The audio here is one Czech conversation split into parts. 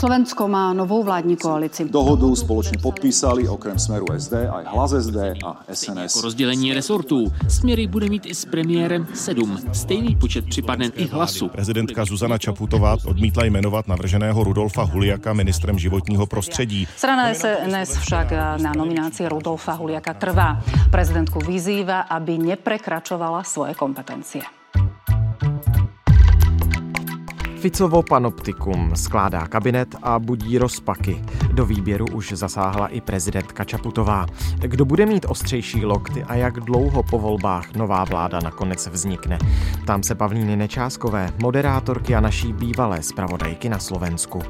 Slovensko má novou vládní koalici. Dohodu společně podpísali okrem Smeru SD aj Hlas SD a SNS. Jako rozdělení resortů. Směry bude mít i s premiérem sedm. Stejný počet připadne i hlasu. Prezidentka Zuzana Čaputová odmítla jmenovat navrženého Rudolfa Huliaka ministrem životního prostředí. Strana SNS však na nominaci Rudolfa Huliaka trvá. Prezidentku vyzýva, aby neprekračovala svoje kompetencie. Ficovo panoptikum skládá kabinet a budí rozpaky. Do výběru už zasáhla i prezidentka Čaputová. Kdo bude mít ostřejší lokty a jak dlouho po volbách nová vláda nakonec vznikne? Tam se Pavlíny Nečáskové, moderátorky a naší bývalé zpravodajky na Slovensku.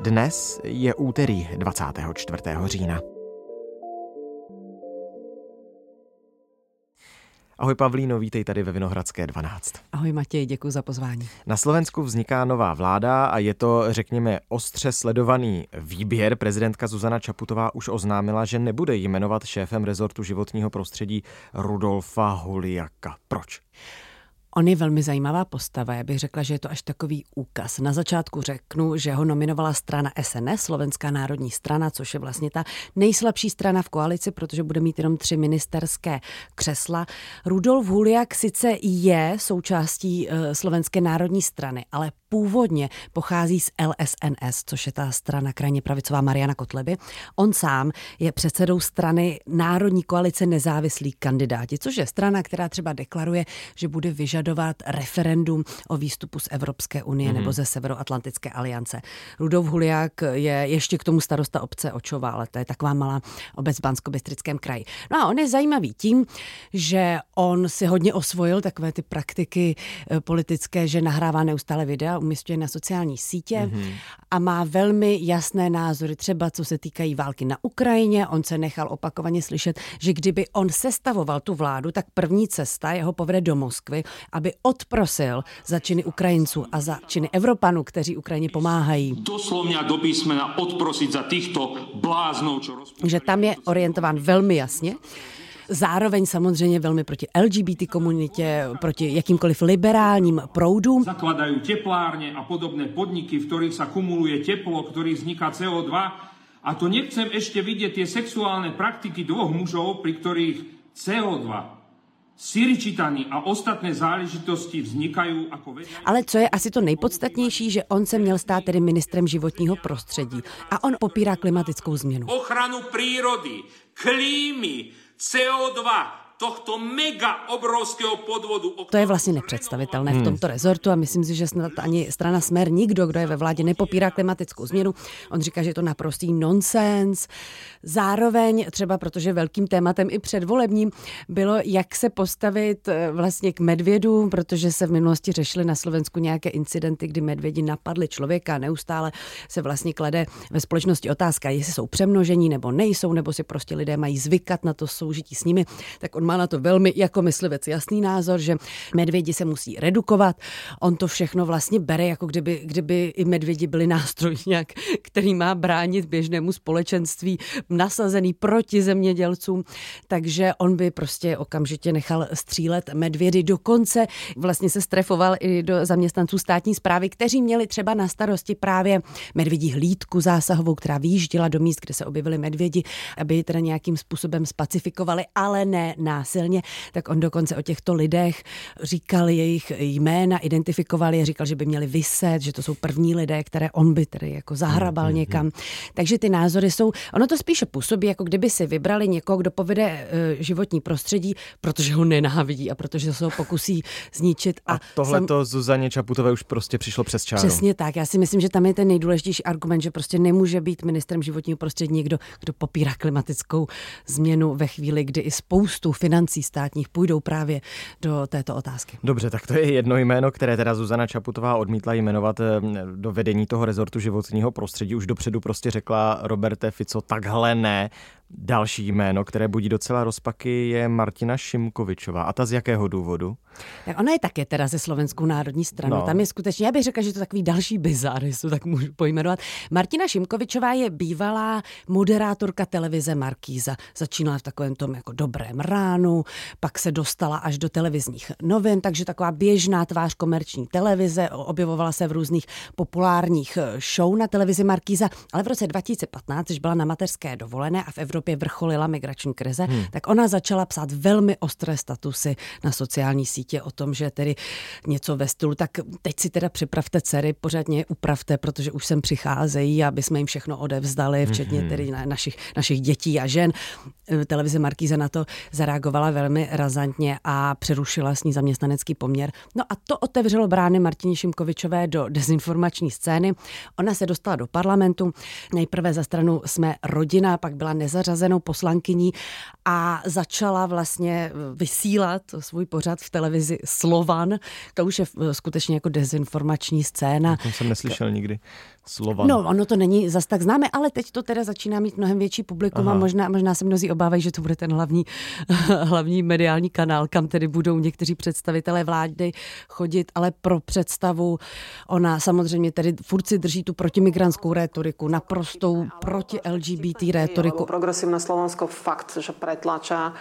Dnes je úterý 24. října. Ahoj Pavlíno, vítej tady ve Vinohradské 12. Ahoj Matěj, děkuji za pozvání. Na Slovensku vzniká nová vláda a je to, řekněme, ostře sledovaný výběr. Prezidentka Zuzana Čaputová už oznámila, že nebude jmenovat šéfem rezortu životního prostředí Rudolfa Huliaka. Proč? On je velmi zajímavá postava, já bych řekla, že je to až takový úkaz. Na začátku řeknu, že ho nominovala strana SNS, Slovenská národní strana, což je vlastně ta nejslabší strana v koalici, protože bude mít jenom tři ministerské křesla. Rudolf Huliak sice je součástí eh, Slovenské národní strany, ale původně pochází z LSNS, což je ta strana krajně pravicová Mariana Kotleby. On sám je předsedou strany Národní koalice nezávislí kandidáti, což je strana, která třeba deklaruje, že bude vyžadovat referendum o výstupu z Evropské unie mm-hmm. nebo ze Severoatlantické aliance. Rudolf Huliák je ještě k tomu starosta obce Očova, ale to je taková malá obec v bansko kraji. No a on je zajímavý tím, že on si hodně osvojil takové ty praktiky eh, politické, že nahrává neustále videa, umistuje na sociální sítě mm-hmm. a má velmi jasné názory, třeba co se týkají války na Ukrajině. On se nechal opakovaně slyšet, že kdyby on sestavoval tu vládu, tak první cesta jeho povede do Moskvy, aby odprosil za činy Ukrajinců a za činy Evropanů, kteří Ukrajině pomáhají. Doslovně do písmena odprosit za těchto bláznou, čo Že tam je orientován velmi jasně. Zároveň samozřejmě velmi proti LGBT komunitě, proti jakýmkoliv liberálním proudům. Zakladají teplárně a podobné podniky, v kterých se kumuluje teplo, v kterých vzniká CO2. A to nechcem ještě vidět ty sexuální praktiky dvou mužů, pri kterých CO2 Syričitany a ostatné záležitosti vznikají jako. Ale co je asi to nejpodstatnější, že on se měl stát tedy ministrem životního prostředí a on popírá klimatickou změnu. Ochranu přírody, klímy, CO2, tohto mega obrovského podvodu. To je vlastně nepředstavitelné v tomto rezortu a myslím si, že snad ani strana Smer, nikdo, kdo je ve vládě, nepopírá klimatickou změnu. On říká, že je to naprostý nonsens. Zároveň třeba, protože velkým tématem i předvolebním bylo, jak se postavit eh, vlastně k medvědům, protože se v minulosti řešily na Slovensku nějaké incidenty, kdy medvědi napadly člověka. Neustále se vlastně klade ve společnosti otázka, jestli jsou přemnožení nebo nejsou, nebo si prostě lidé mají zvykat na to soužití s nimi. Tak on má na to velmi jako myslivec jasný názor, že medvědi se musí redukovat. On to všechno vlastně bere, jako kdyby, kdyby i medvědi byli nástroj nějak, který má bránit běžnému společenství, nasazený proti zemědělcům. Takže on by prostě okamžitě nechal střílet medvědy. Dokonce vlastně se strefoval i do zaměstnanců státní zprávy, kteří měli třeba na starosti právě medvědí hlídku zásahovou, která výjížděla do míst, kde se objevili medvědi, aby je teda nějakým způsobem spacifikovali, ale ne na násilně, tak on dokonce o těchto lidech říkal jejich jména, identifikoval je, říkal, že by měli vyset, že to jsou první lidé, které on by tedy jako zahrabal mm, někam. Takže ty názory jsou, ono to spíše působí, jako kdyby si vybrali někoho, kdo povede uh, životní prostředí, protože ho nenávidí a protože se ho pokusí zničit. A, a tohle sam... to Zuzaně Čaputové už prostě přišlo přes čáru. Přesně tak. Já si myslím, že tam je ten nejdůležitější argument, že prostě nemůže být ministrem životního prostředí někdo, kdo popírá klimatickou změnu ve chvíli, kdy i spoustu financí státních půjdou právě do této otázky. Dobře, tak to je jedno jméno, které teda Zuzana Čaputová odmítla jmenovat eh, do vedení toho rezortu životního prostředí. Už dopředu prostě řekla Roberte Fico, takhle ne. Další jméno, které budí docela rozpaky, je Martina Šimkovičová. A ta z jakého důvodu? Tak ona je také teda ze Slovenskou národní stranu. No. Tam je skutečně, já bych řekla, že to takový další bizár, jestli to tak můžu pojmenovat. Martina Šimkovičová je bývalá moderátorka televize Markíza. Začínala v takovém tom jako dobrém ránu, pak se dostala až do televizních novin, takže taková běžná tvář komerční televize, objevovala se v různých populárních eh, show na televizi Markíza, ale v roce 2015, když byla na mateřské dovolené a v Evropě vrcholila migrační krize, hmm. tak ona začala psát velmi ostré statusy na sociální sítě o tom, že tedy něco ve stylu, tak teď si teda připravte dcery, pořádně upravte, protože už sem přicházejí, aby jsme jim všechno odevzdali, včetně hmm. tedy našich, našich dětí a žen. Eh, televize Markíza na to zareagovala velmi razantně a přerušila s ní zaměstnanecký poměr. No a to otevřelo brány Martině Šimkovičové do dezinformační scény. Ona se dostala do parlamentu, nejprve za stranu jsme rodina, pak byla nezařazenou poslankyní a začala vlastně vysílat svůj pořad v televizi Slovan. To už je skutečně jako dezinformační scéna. To jsem neslyšel nikdy. Slovan. No, ono to není zas tak známe, ale teď to teda začíná mít mnohem větší publikum Aha. a možná, možná se mnozí obávají, že to bude ten hlavní, hlavní mediální kanál, kam tedy budou někteří představitelé vlády chodit, ale pro představu ona samozřejmě tedy furt si drží tu protimigrantskou rétoriku, naprostou proti LGBT rétoriku. Progresivné Slovensko fakt, že pretlačá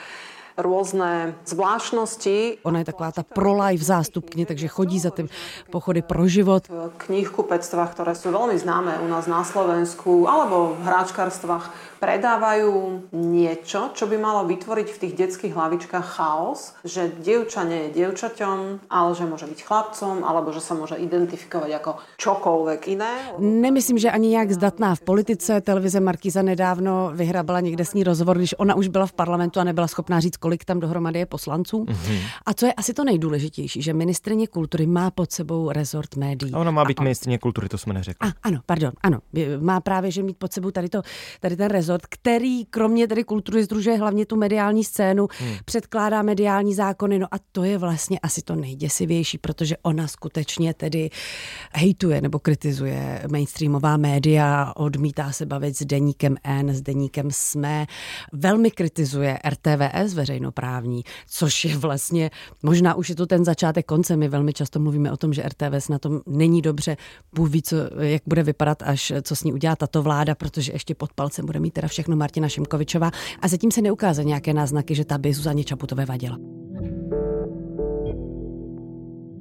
různé zvláštnosti. Ona je taková ta pro-life zástupkyně, takže chodí za ty pochody pro život. V knihkupectvách, které jsou velmi známé u nás na Slovensku, alebo v hráčkarstvách, predávajú niečo, čo by malo vytvoriť v tých detských hlavičkách chaos, že dievča nie je dievčaťom, ale že môže byť chlapcom, alebo že sa môže identifikovať ako čokoľvek iné. Nemyslím, že ani nějak zdatná v politice. Televize Markíza nedávno vyhrabala někde s ní rozhovor, když ona už byla v parlamentu a nebyla schopná říct, kolik tam dohromady je poslanců. Mm-hmm. A co je asi to nejdůležitější, že ministrině kultury má pod sebou rezort médií. A ona má být a ministrině kultury, to jsme neřekli. A, ano, pardon, ano. Má právě, že mít pod sebou tady, to, tady ten rezort který kromě tedy kultury združuje hlavně tu mediální scénu, hmm. předkládá mediální zákony, no a to je vlastně asi to nejděsivější, protože ona skutečně tedy hejtuje nebo kritizuje mainstreamová média, odmítá se bavit s deníkem N, s deníkem SME, velmi kritizuje RTVS veřejnoprávní, což je vlastně, možná už je to ten začátek konce, my velmi často mluvíme o tom, že RTVS na tom není dobře, Bůh ví, co, jak bude vypadat, až co s ní udělá tato vláda, protože ještě pod palcem bude mít teda všechno Martina Šimkovičová. A zatím se neukázaly nějaké náznaky, že ta by Zuzaně Čaputové vadila.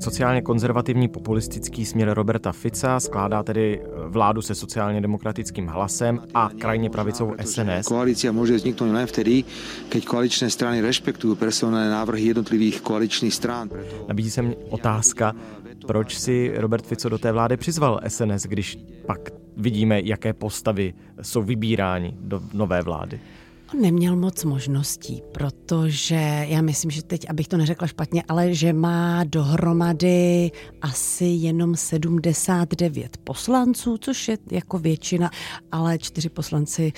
Sociálně konzervativní populistický směr Roberta Fica skládá tedy vládu se sociálně demokratickým hlasem a krajně pravicou SNS. Koalícia může vzniknout len vtedy, keď koaličné strany respektují personální návrhy jednotlivých koaličních stran. Nabízí se mi otázka, proč si Robert Fico do té vlády přizval SNS, když pak vidíme, jaké postavy jsou vybíráni do nové vlády? On neměl moc možností, protože já myslím, že teď, abych to neřekla špatně, ale že má dohromady asi jenom 79 poslanců, což je jako většina, ale čtyři poslanci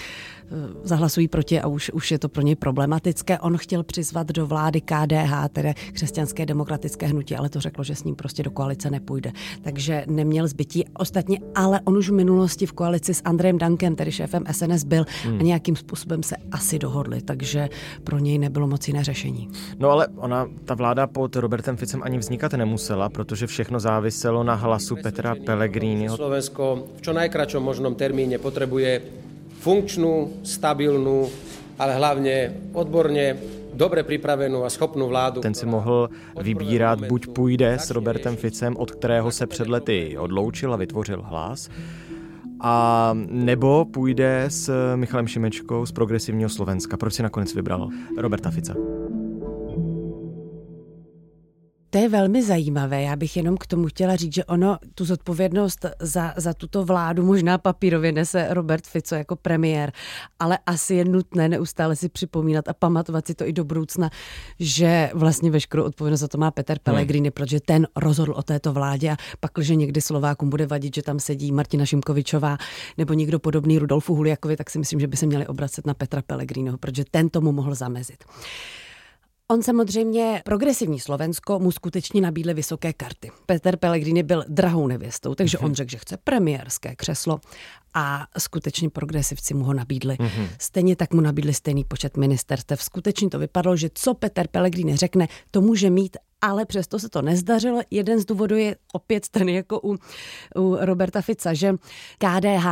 zahlasují proti a už, už je to pro něj problematické. On chtěl přizvat do vlády KDH, tedy křesťanské demokratické hnutí, ale to řeklo, že s ním prostě do koalice nepůjde. Takže neměl zbytí. Ostatně, ale on už v minulosti v koalici s Andrejem Dankem, tedy šéfem SNS, byl hmm. a nějakým způsobem se asi dohodli, takže pro něj nebylo moc jiné řešení. No ale ona, ta vláda pod Robertem Ficem ani vznikat nemusela, protože všechno záviselo na hlasu Petra Pellegriniho. Slovensko v čo najkračom možnom termíne potrebuje funkčnú, stabilnú, ale hlavne odborne dobře připravenou a schopnou vládu. Ten si mohl vybírat, buď půjde s Robertem Ficem, od kterého se před lety odloučil a vytvořil hlas, a nebo půjde s Michalem Šimečkou z Progresivního Slovenska. Proč si nakonec vybral Roberta Fica? To je velmi zajímavé. Já bych jenom k tomu chtěla říct, že ono tu zodpovědnost za, za tuto vládu možná papírově nese Robert Fico jako premiér, ale asi je nutné neustále si připomínat a pamatovat si to i do budoucna, že vlastně veškerou odpovědnost za to má Peter hmm. Pellegrini, hmm. protože ten rozhodl o této vládě a pak, že někdy Slovákům bude vadit, že tam sedí Martina Šimkovičová nebo někdo podobný Rudolfu Huliakovi, tak si myslím, že by se měli obracet na Petra Pellegriniho, protože ten tomu mohl zamezit. On samozřejmě, progresivní Slovensko mu skutečně nabídli vysoké karty. Peter Pellegrini byl drahou nevěstou, takže on řekl, že chce premiérské křeslo a skutečně progresivci mu ho nabídli. Mm-hmm. Stejně tak mu nabídli stejný počet ministerstev. Skutečně to vypadalo, že co Peter Pellegrini řekne, to může mít ale přesto se to nezdařilo. Jeden z důvodů je opět ten jako u, u Roberta Fica, že KDH,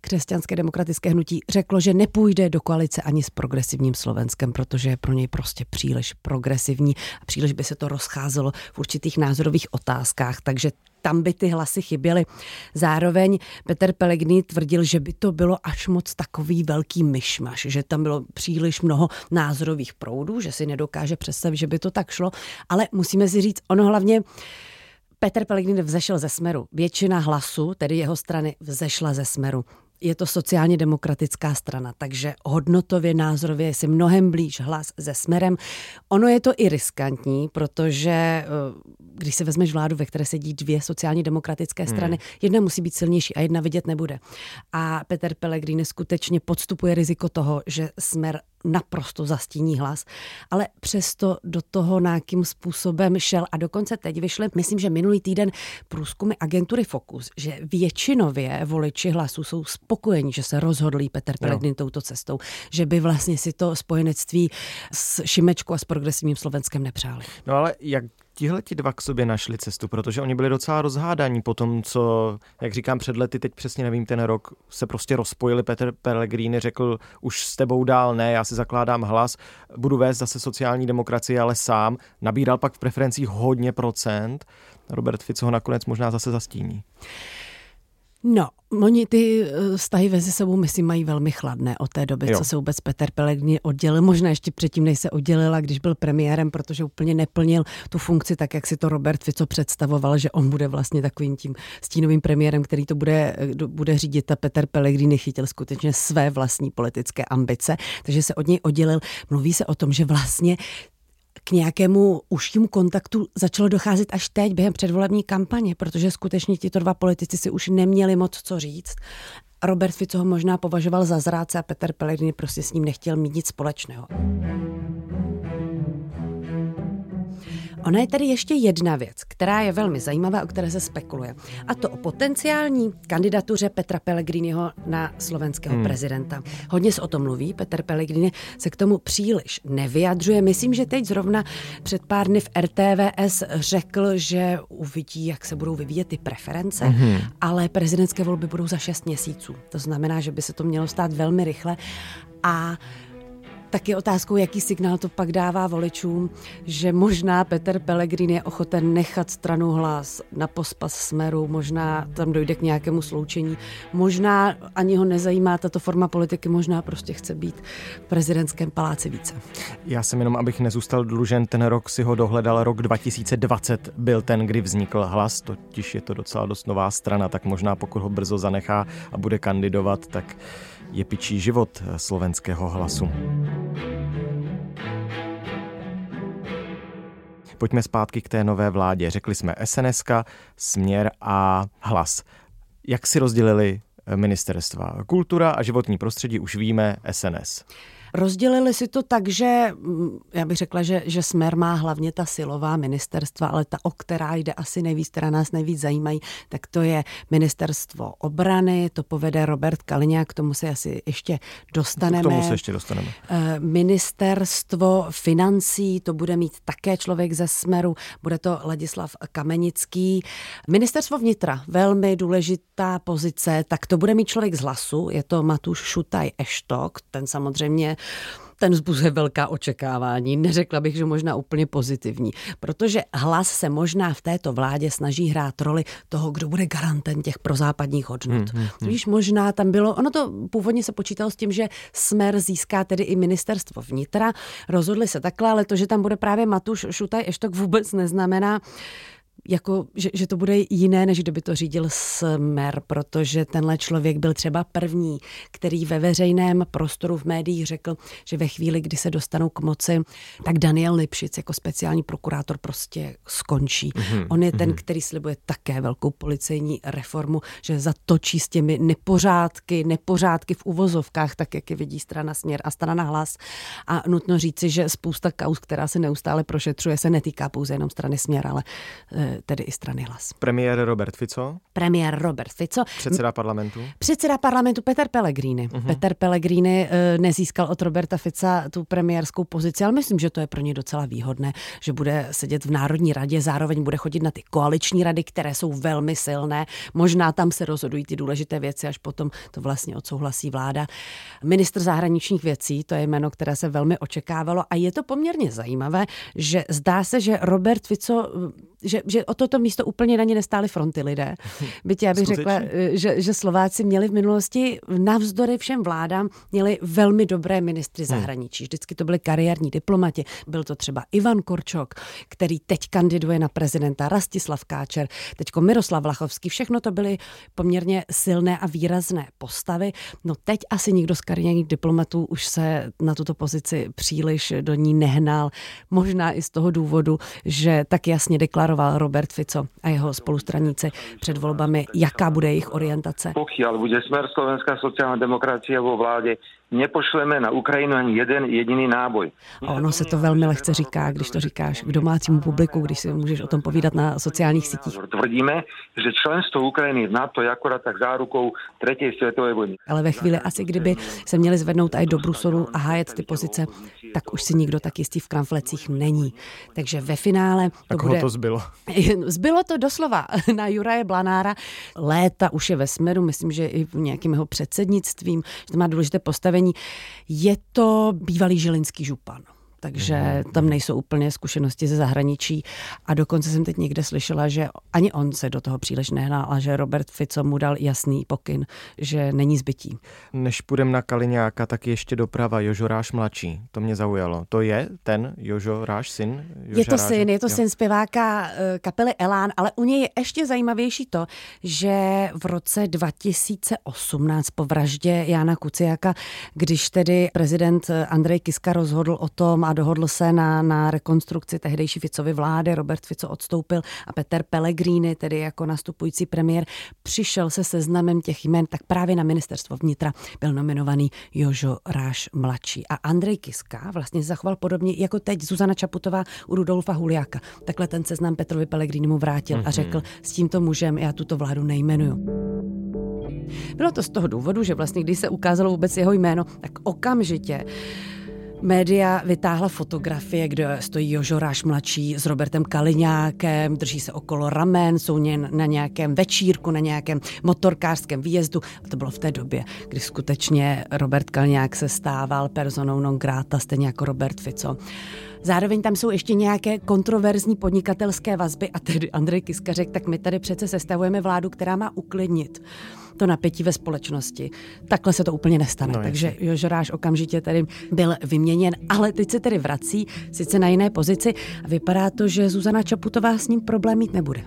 křesťanské demokratické hnutí, řeklo, že nepůjde do koalice ani s progresivním Slovenskem, protože je pro něj prostě příliš progresivní a příliš by se to rozcházelo v určitých názorových otázkách, takže tam by ty hlasy chyběly. Zároveň Peter Pellegrini tvrdil, že by to bylo až moc takový velký myšmaš, že tam bylo příliš mnoho názorových proudů, že si nedokáže představit, že by to tak šlo, ale musíme si říct, ono hlavně Petr Pellegrini vzešel ze smeru. Většina hlasů, tedy jeho strany, vzešla ze smeru je to sociálně demokratická strana, takže hodnotově, názorově si mnohem blíž hlas se smerem. Ono je to i riskantní, protože eh, když se vezmeš vládu, ve které sedí dvě sociálně demokratické strany, hmm. jedna musí být silnější a jedna vidět nebude. A Peter Pellegrini skutečně podstupuje riziko toho, že smer naprosto zastíní hlas, ale přesto do toho nějakým způsobem šel a dokonce teď vyšly, myslím, že minulý týden průzkumy agentury Focus, že většinově voliči hlasů jsou spokojení, že se rozhodli Petr Pellegrini touto cestou, že by vlastně si to spojenectví s Šimečkou a s progresivním Slovenskem nepřáli. No ale jak tihle ti dva k sobě našli cestu, protože oni byli docela rozhádaní po tom, co, jak říkám před lety, teď přesně nevím, ten rok se prostě rozpojili. Petr Pellegrini řekl, už s tebou dál ne, já si zakládám hlas, budu vést zase sociální demokracii, ale sám. Nabíral pak v preferencích hodně procent. Robert Fico ho nakonec možná zase zastíní. No, oni ty eh, vztahy mezi sebou, myslím, mají velmi chladné od té doby, jo. co se vůbec Peter Pellegrini oddělil. Možná ještě předtím, než se oddělila, když byl premiérem, protože úplně neplnil tu funkci tak, jak si to Robert Fico představoval, že on bude vlastně takovým tím stínovým premiérem, který to bude, eh, bude řídit a Peter Pellegrini chytil skutečně své vlastní politické ambice, takže se od něj oddělil. Mluví se o tom, že vlastně k nějakému užšímu kontaktu začalo docházet až teď během předvolební kampaně, protože skutečně tito dva politici si už neměli moc co říct. Robert Fico ho možná považoval za zrádce a Peter Pellegrini prostě s ním nechtěl mít nic společného. Ona je tady ještě jedna věc, která je velmi zajímavá, o které se spekuluje. A to o potenciální kandidatuře Petra Pellegriniho na slovenského hmm. prezidenta. Hodně se o tom mluví, Petr Pellegrini se k tomu příliš nevyjadřuje. Myslím, že teď zrovna před pár dny v RTVS řekl, že uvidí, jak se budou vyvíjet ty preference, hmm. ale prezidentské volby budou za šest měsíců. To znamená, že by se to mělo stát velmi rychle. A tak je otázkou, jaký signál to pak dává voličům, že možná Peter Pellegrini je ochoten nechat stranu hlas na pospas smeru, možná tam dojde k nějakému sloučení, možná ani ho nezajímá tato forma politiky, možná prostě chce být v prezidentském paláci více. Já jsem jenom, abych nezůstal dlužen, ten rok si ho dohledal, rok 2020 byl ten, kdy vznikl hlas, totiž je to docela dost nová strana, tak možná pokud ho brzo zanechá a bude kandidovat, tak je pičí život slovenského hlasu. Pojďme zpátky k té nové vládě. Řekli jsme SNS, směr a hlas. Jak si rozdělili ministerstva? Kultura a životní prostředí už víme SNS. Rozdělili si to tak, že mm, já bych řekla, že, že Smer má hlavně ta silová ministerstva, ale ta, o která jde asi nejvíc, která nás nejvíc zajímají, tak to je ministerstvo obrany, to povede Robert Kaliňák, k tomu se asi ještě dostaneme. K tomu se ještě dostaneme. Eh, ministerstvo financí, to bude mít také člověk ze Smeru, bude to Ladislav Kamenický. Ministerstvo vnitra, velmi důležitá pozice, tak to bude mít člověk z hlasu, je to Matuš Šutaj Eštok, ten samozřejmě ten zbuzuje velká očekávání. Neřekla bych, že možná úplně pozitivní, protože hlas se možná v této vládě snaží hrát roli toho, kdo bude garantem těch prozápadních hodnot. Hmm, hmm, hmm. Víš, možná tam bylo, ono to původně se počítalo s tím, že Smer získá tedy i ministerstvo vnitra. Rozhodli se takhle, ale to, že tam bude právě Matuš Šutaj Eštok vůbec neznamená, jako, že, že to bude jiné, než kdyby to řídil Smer, protože tenhle člověk byl třeba první, který ve veřejném prostoru v médiích řekl, že ve chvíli, kdy se dostanou k moci, tak Daniel Lipšic jako speciální prokurátor prostě skončí. Mm-hmm. On je ten, mm-hmm. který slibuje také velkou policejní reformu, že zatočí s těmi nepořádky, nepořádky v uvozovkách, tak jak je vidí strana Směr a strana Hlas. A nutno říci, že spousta kaus, která se neustále prošetřuje, se netýká pouze jenom strany Směr, ale eh, tedy i strany Hlas. Premiér Robert Fico? Premiér Robert Fico. Předseda parlamentu? Předseda parlamentu Peter Pellegrini. Uh-huh. Peter Pellegrini eh, nezískal od Roberta Fica tu premiérskou pozici, ale myslím, že to je pro ně docela výhodné, že bude sedět v Národní radě, zároveň bude chodit na ty koaliční rady, které jsou velmi silné. Možná tam se rozhodují ty důležité věci, až potom to vlastně odsouhlasí vláda. Ministr zahraničních věcí, to je jméno, které se velmi očekávalo a je to poměrně zajímavé, že zdá se, že Robert Fico že, že o toto místo úplně na ně nestály fronty lidé. Byť já bych Skutečně? řekla, eh, že, že Slováci měli v minulosti navzdory všem vládám, měli velmi dobré ministry hmm. zahraničí. Vždycky to byli kariérní diplomati. Byl to třeba Ivan Korčok, který teď kandiduje na prezidenta, Rastislav Káčer, teďko Miroslav Vlachovský. Všechno to byly poměrně silné a výrazné postavy. No teď asi nikdo z kariérních diplomatů už se na tuto pozici příliš do ní nehnal. Možná i z toho důvodu, že tak jasně deklaroval deklaroval Robert Fico a jeho spolustraníci před volbami, jaká bude jejich orientace. Pokiaľ bude smer Slovenská sociálna demokracia vo vláde, nepošleme na Ukrajinu ani jeden jediný náboj. A ono se to velmi lehce říká, když to říkáš k domácímu publiku, když si můžeš o tom povídat na sociálních sítích. Tvrdíme, že členstvo Ukrajiny v NATO je akorát tak zárukou třetí světové vojny. Ale ve chvíli asi, kdyby se měli zvednout i do Bruselu a hájet ty pozice, tak už si nikdo tak jistý v kramflecích není. Takže ve finále to bude... to zbylo? Zbylo to doslova na Juraje Blanára. Léta už je ve smeru, myslím, že i v nějakým jeho předsednictvím, že to má důležité postavení postavení. Je to bývalý žilinský župan takže mhm. tam nejsou úplně zkušenosti ze zahraničí. A dokonce jsem teď někde slyšela, že ani on se do toho příliš nehnal, a že Robert Fico mu dal jasný pokyn, že není zbytí. Než půjdem na Kaliňáka, tak ještě doprava Jožoráš mladší. To mě zaujalo. To je ten Jožoráš syn? Jožo je to syn, je to jo. syn zpěváka eh, kapely Elán, ale u něj je ještě zajímavější to, že v roce 2018 po vraždě Jana Kuciaka, když tedy prezident Andrej Kiska rozhodl o tom, dohodl se na, na rekonstrukci tehdejší Ficovy vlády. Robert Fico odstoupil a Peter Pellegrini, tedy jako nastupující premiér, přišel se seznamem těch jmen, tak právě na ministerstvo vnitra byl nominovaný Jožo Ráš mladší. A Andrej Kiska vlastně zachoval podobně jako teď Zuzana Čaputová u Rudolfa Huliáka. Takhle ten seznam Petrovi Pellegrinimu vrátil mm-hmm. a mhm. řekl, s tímto mužem já tuto vládu nejmenuju. Bylo to z toho důvodu, že vlastně, když se ukázalo vůbec jeho jméno, tak okamžitě Média vytáhla fotografie, kde stojí Jožoráš mladší s Robertem Kaliňákem, drží se okolo ramen, jsou na nějakém večírku, na nějakém motorkářském výjezdu. A to bylo v té době, kdy skutečně Robert Kaliňák se stával personou non grata, stejně jako Robert Fico. Zároveň tam jsou ještě nějaké kontroverzní podnikatelské vazby a tedy Andrej Kiska řekl, tak my tady přece sestavujeme vládu, která má uklidnit to napětí ve společnosti. Takhle se to úplně nestane. No, Takže Jožoráš okamžitě tady byl vyměněn, ale teď se tedy vrací, sice na jiné pozici a vypadá to, že Zuzana Čaputová s ním problém mít nebude.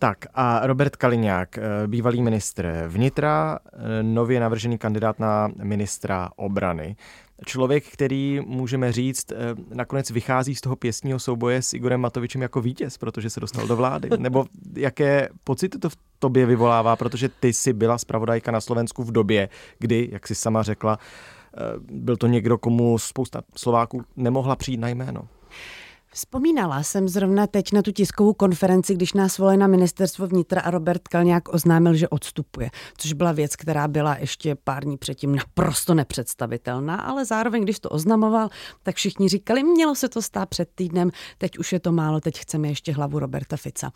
Tak a Robert Kaliňák, eh, bývalý ministr vnitra, eh, nově navržený kandidát na ministra obrany. Člověk, který, můžeme říct, eh, nakonec vychází z toho pěstního souboje s Igorem Matovičem jako vítěz, protože se dostal do vlády. Nebo jaké pocity to v tobě vyvolává, protože ty jsi byla zpravodajka na Slovensku v době, kdy, jak jsi sama řekla, byl to někdo, komu spousta Slováků nemohla přijít na jméno. Vzpomínala jsem zrovna teď na tu tiskovou konferenci, když nás volali na ministerstvo vnitra a Robert Kalňák oznámil, že odstupuje, což byla věc, která byla ještě pár dní předtím naprosto nepředstavitelná, ale zároveň, když to oznamoval, tak všichni říkali, mělo se to stát před týdnem, teď už je to málo, teď chceme ještě hlavu Roberta Fica.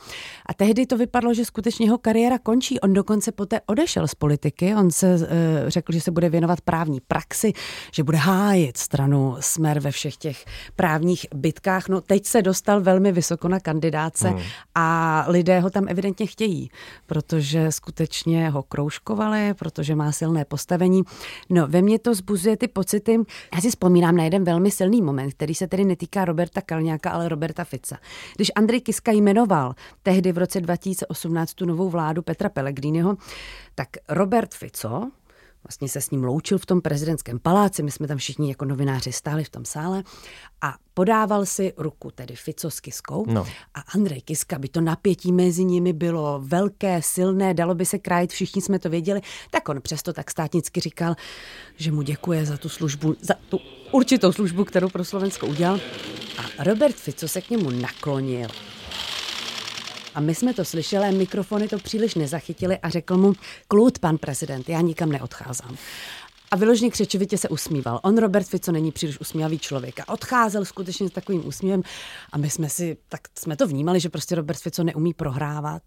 A tehdy to vypadlo, že skutečně jeho kariéra končí. On dokonce poté odešel z politiky, on se uh, řekl, že se bude věnovat právní praxi, že bude hájit stranu Smer ve všech těch právních bitkách. No teď se dostal velmi vysoko na kandidáce hmm. a lidé ho tam evidentně chtějí, protože skutečně ho kroužkovali, protože má silné postavení. No, ve mně to zbuzuje ty pocity. Já si vzpomínám na jeden velmi silný moment, který se tedy netýká Roberta Kalňáka, ale Roberta Fica. Když Andrej Kiska jmenoval tehdy v roce 2018 tu novou vládu Petra Pellegriniho, tak Robert Fico, vlastně se s ním loučil v tom prezidentském paláci, my jsme tam všichni jako novináři stáli v tom sále a podával si ruku, tedy Fico s Kiskou no. a Andrej Kiska by to napětí mezi nimi bylo velké, silné, dalo by se krájit, všichni jsme to věděli, tak on přesto tak státnicky říkal, že mu děkuje za tu službu, za tu určitou službu, kterou pro Slovensko udělal a Robert Fico se k němu naklonil a my jsme to slyšeli, mikrofony to příliš nezachytili a řekl mu, klud, pan prezident, já nikam neodcházím. A vyloženě křečovitě se usmíval. On, Robert Fico, není příliš usmívavý člověk a odcházel skutečně s takovým úsměvem. A my jsme si, tak jsme to vnímali, že prostě Robert Fico neumí prohrávat,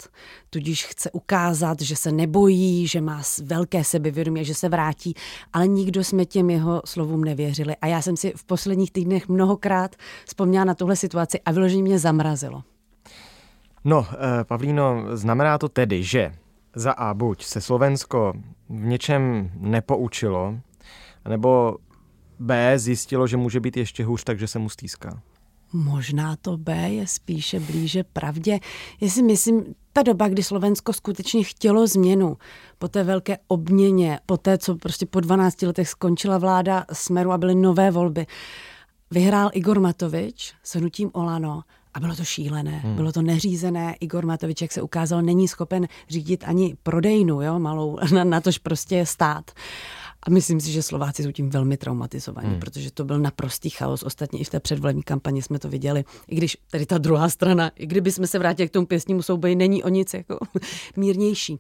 tudíž chce ukázat, že se nebojí, že má velké sebevědomí, že se vrátí, ale nikdo jsme těm jeho slovům nevěřili. A já jsem si v posledních týdnech mnohokrát vzpomněla na tuhle situaci a vyloženě mě zamrazilo. No, eh, Pavlíno, znamená to tedy, že za A buď se Slovensko v něčem nepoučilo, nebo B zjistilo, že může být ještě hůř, takže se mu stýská. Možná to B je spíše blíže pravdě. Já si myslím, ta doba, kdy Slovensko skutečně chtělo změnu, po té velké obměně, po té, co prostě po 12 letech skončila vláda Smeru a byly nové volby, vyhrál Igor Matovič s hnutím Olano a bylo to šílené, hmm. bylo to neřízené. Igor Matovič, jak se ukázal, není schopen řídit ani prodejnu, jo, malou, na, na tož prostě stát. A myslím si, že Slováci jsou tím velmi traumatizovaní, hmm. protože to byl naprostý chaos. Ostatně i v té předvolební kampani jsme to viděli. I když tady ta druhá strana, i kdyby jsme se vrátili k tomu pěstnímu souboji, není o nic jako mírnější.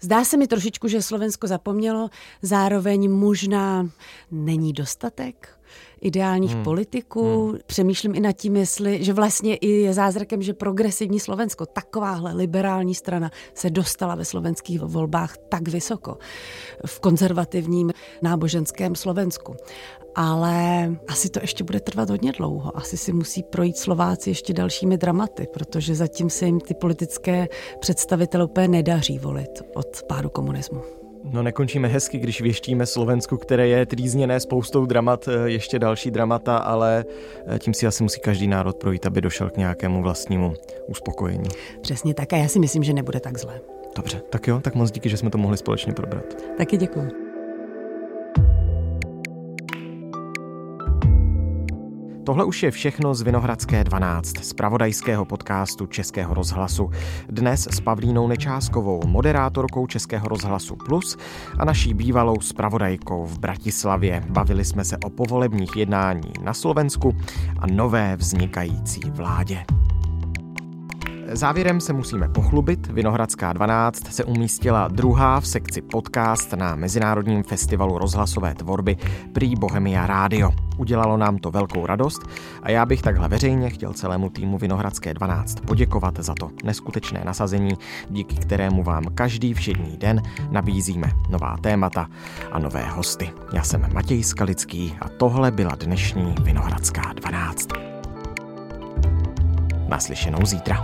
Zdá se mi trošičku, že Slovensko zapomnělo, zároveň možná není dostatek ideálních hmm. politiků. Hmm. Přemýšlím i nad tím, jestli, že vlastně i je zázrakem, že progresivní Slovensko, takováhle liberální strana, se dostala ve slovenských volbách tak vysoko v konzervativním náboženském Slovensku. Ale asi to ještě bude trvat hodně dlouho. Asi si musí projít Slováci ještě dalšími dramaty, protože zatím se jim ty politické představitele úplně nedaří volit od pádu komunismu. No nekončíme hezky, když věštíme Slovensku, které je trýzněné spoustou dramat, eh, ještě další dramata, ale eh, tím si asi musí každý národ projít, aby došel k nějakému vlastnímu uspokojení. Přesně tak a já si myslím, že nebude tak zlé. Dobře, tak jo, tak moc díky, že jsme to mohli společně probrat. Taky děkuji. Tohle už je všechno z Vinohradské 12, z pravodajského podcastu Českého rozhlasu. Dnes s Pavlínou Nečáskovou, moderátorkou Českého rozhlasu Plus a naší bývalou spravodajkou v Bratislavě. Bavili jsme se o povolebních jednání na Slovensku a nové vznikající vládě. Závěrem se musíme pochlubit. Vinohradská 12 se umístila druhá v sekci podcast na Mezinárodním festivalu rozhlasové tvorby Prý Bohemia Radio. Udělalo nám to velkou radost a já bych takhle veřejně chtěl celému týmu Vinohradské 12 poděkovat za to neskutečné nasazení, díky kterému vám každý všední den nabízíme nová témata a nové hosty. Já jsem Matěj Skalický a tohle byla dnešní Vinohradská 12. Naslyšenou zítra.